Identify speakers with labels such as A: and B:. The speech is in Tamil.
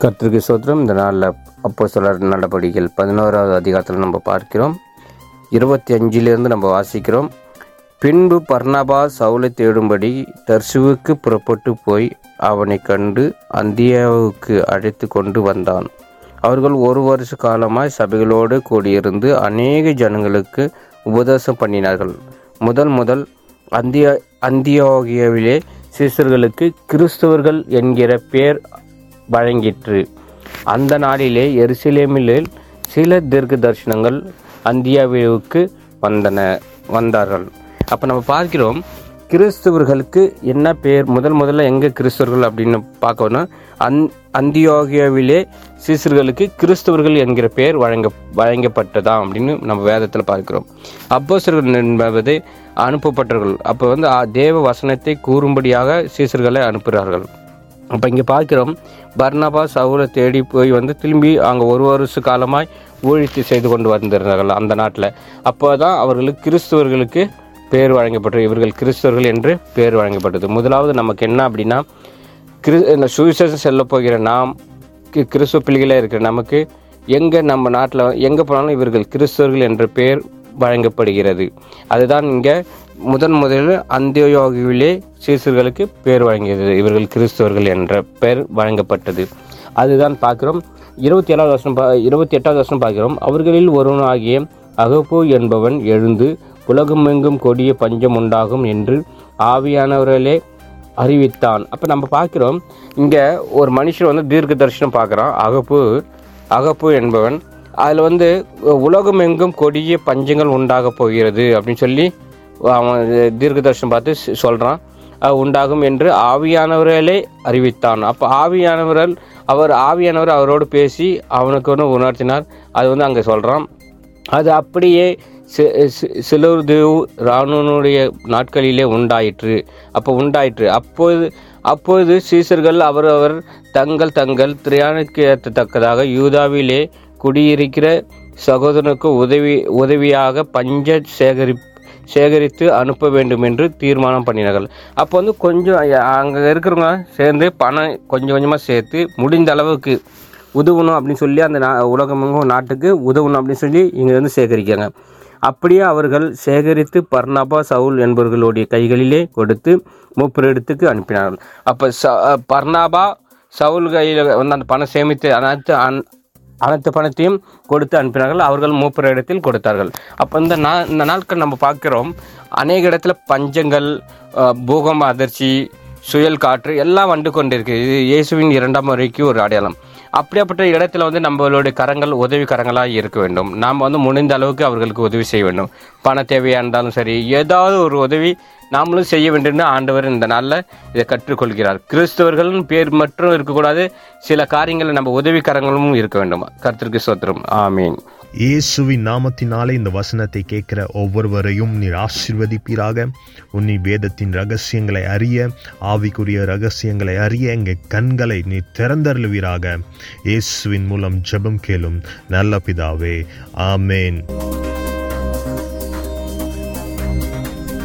A: கர்த்தருக்கு சோத்திரம் இந்த நாளில் அப்போ சிலர் நடவடிக்கைகள் பதினோராவது அதிகாரத்தில் நம்ம பார்க்கிறோம். இருபத்தி அஞ்சிலிருந்து நம்ம வாசிக்கிறோம். பின்பு பர்ணபா சவுலை தேடும்படி தர்சுவுக்கு புறப்பட்டு போய் அவனை கண்டு அந்தியாவுக்கு அழைத்து கொண்டு வந்தான். அவர்கள் ஒரு வருஷ காலமாய் சபைகளோடு கூடியிருந்து அநேக ஜனங்களுக்கு உபதேசம் பண்ணினார்கள். முதல் முதல் அந்திய அந்தியோகியாவிலே சீசர்களுக்கு கிறிஸ்தவர்கள் என்கிற பெயர் வழங்கிற்று. அந்த நாளிலே எருசலேமில் சில தீர்க்க தரிசனங்கள் அந்தியாவிற்கு வந்தன வந்தார்கள். அப்போ நம்ம பார்க்கிறோம் கிறிஸ்தவர்களுக்கு என்ன பேர் முதல் முதல்ல எங்கே கிறிஸ்தவர்கள் அப்படின்னு பார்க்கணும் அந் அந்தியோகியாவிலே சீசர்களுக்கு கிறிஸ்தவர்கள் என்கிற பெயர் வழங்க வழங்கப்பட்டதாம் அப்படின்னு நம்ம வேதத்தில் பார்க்கிறோம். அப்போசர்கள் என்பது அனுப்பப்பட்டவர்கள். அப்போ வந்து ஆ, தேவ வசனத்தை கூறும்படியாக சீசர்களை அனுப்புகிறார்கள். அப்போ இங்கே பார்க்கிறோம் பர்னபா சவுலை தேடி போய் வந்து திரும்பி அங்கே ஒரு வருஷ காலமாய் ஊழித்து செய்து கொண்டு வந்திருந்தார்கள் அந்த நாட்டில். அப்போ தான் அவர்களுக்கு கிறிஸ்துவர்களுக்கு பேர் வழங்கப்பட்டது. இவர்கள் கிறிஸ்தவர்கள் என்று பேர் வழங்கப்பட்டது. முதலாவது நமக்கு என்ன அப்படின்னா கிறிஸ் இந்த சுவிசேஷம் செல்ல போகிற நாம் கி- கிறிஸ்துவ பிள்ளைகளே இருக்கிற நமக்கு எங்கே நம்ம நாட்டில் எங்கே போனாலும் இவர்கள் கிறிஸ்தவர்கள் என்ற பெயர் வழங்கப்படுகிறது. அதுதான் இங்கே முதன் முதலில் அந்தியோகிவிலே சீசர்களுக்கு பேர் வழங்கியது. இவர்கள் கிறிஸ்தவர்கள் என்ற பெயர் வழங்கப்பட்டது. அதுதான் பார்க்கிறோம். இருபத்தி ஏழாவது வருஷம் இருபத்தி எட்டாவது வருஷம் பார்க்கிறோம். அவர்களில் ஒருவனாகிய அகப்பு என்பவன் எழுந்து உலகமெங்கும் கொடிய பஞ்சம் உண்டாகும் என்று ஆவியானவர்களே அறிவித்தான். அப்போ நம்ம பார்க்குறோம் இங்கே ஒரு மனுஷன் வந்து தீர்க்க தரிசனம் பார்க்குறான். அகப்பு அகப்பு என்பவன். அதில் வந்து உலகம் எங்கும் கொடிய பஞ்சங்கள் உண்டாக போகிறது அப்படின்னு சொல்லி அவன் தீர்க்க தரிசனம் பார்த்து சொல்கிறான் உண்டாகும் என்று ஆவியானவர்களே அறிவித்தான். அப்போ ஆவியானவர்கள் அவர் ஆவியானவர் அவரோடு பேசி அவனுக்கு ஒன்று உணர்த்தினார். அது வந்து அங்கே சொல்கிறான் அது அப்படியே சி- சி- சிலர்தேவ் ராணுவனுடைய நாட்களிலே உண்டாயிற்று. அப்போ உண்டாயிற்று. அப்போது அப்போது சீசர்கள் அவரவர் தங்கள் தங்கள் திரையானுக்கு ஏற்கத்தக்கதாக யூதாவிலே குடியிருக்கிற சகோதரனுக்கு உதவி உதவியாக பஞ்ச சேகரி சேகரித்து அனுப்ப வேண்டும் என்று தீர்மானம் பண்ணினார்கள். அப்போ வந்து கொஞ்சம் அங்கே இருக்கிறவங்க சேர்ந்து பணம் கொஞ்சம் கொஞ்சமாக சேர்த்து முடிந்த அளவுக்கு உதவணும் அப்படின்னு சொல்லி அந்த நா உலகமெங்கும் நாட்டுக்கு உதவணும் அப்படின்னு சொல்லி இங்கே வந்து சேகரிக்காங்க அப்படியே அவர்கள் சேகரித்து பர்னபா சவுல் என்பவர்களுடைய கைகளிலே கொடுத்து மூப்பரிடத்துக்கு அனுப்பினார்கள். அப்போ ச பர்னாபா சவுல் கையில் வந்து அந்த பணம் சேமித்து அனைத்து அன் அனைத்து பணத்தையும் கொடுத்து அனுப்பினார்கள். அவர்கள் மூப்பர் இடத்தில் கொடுத்தார்கள். அப்போ இந்த நா இந்த நாட்கள் நம்ம பார்க்குறோம். அநேக இடத்துல பஞ்சங்கள் பூகம்ப அதிர்ச்சி சுயல் காற்று எல்லாம் வந்து கொண்டிருக்கு. இது இயேசுவின் இரண்டாம் வரைக்கும் ஒரு அடையாளம். அப்படியாப்பட்ட இடத்துல வந்து நம்மளுடைய கரங்கள் உதவி கரங்களாக இருக்க வேண்டும். நாம் வந்து முடிந்த அளவுக்கு அவர்களுக்கு உதவி செய்ய வேண்டும். பண தேவையாக இருந்தாலும் சரி ஏதாவது ஒரு உதவி நாமளும் செய்ய வேண்டும் ஆண்டவர் இந்த நாளில் இதை கற்றுக்கொள்கிறார். கிறிஸ்தவர்களும் பேர் மட்டும் இருக்கக்கூடாது சில காரியங்களில் நம்ம உதவிக்கரங்களும் இருக்க வேண்டும். கர்த்தருக்கு சோத்திரம் ஆமீன்.
B: இயேசுவின் நாமத்தினாலே இந்த வசனத்தை கேட்கிற ஒவ்வொருவரையும் நீர் ஆசிர்வதிப்பீராக. உன்னி வேதத்தின் ரகசியங்களை அறிய ஆவிக்குரிய ரகசியங்களை அறிய எங்கள் கண்களை நீ திறந்தருளுவீராக. இயேசுவின் மூலம் ஜெபம் கேளும் நல்ல பிதாவே. ஆமேன்.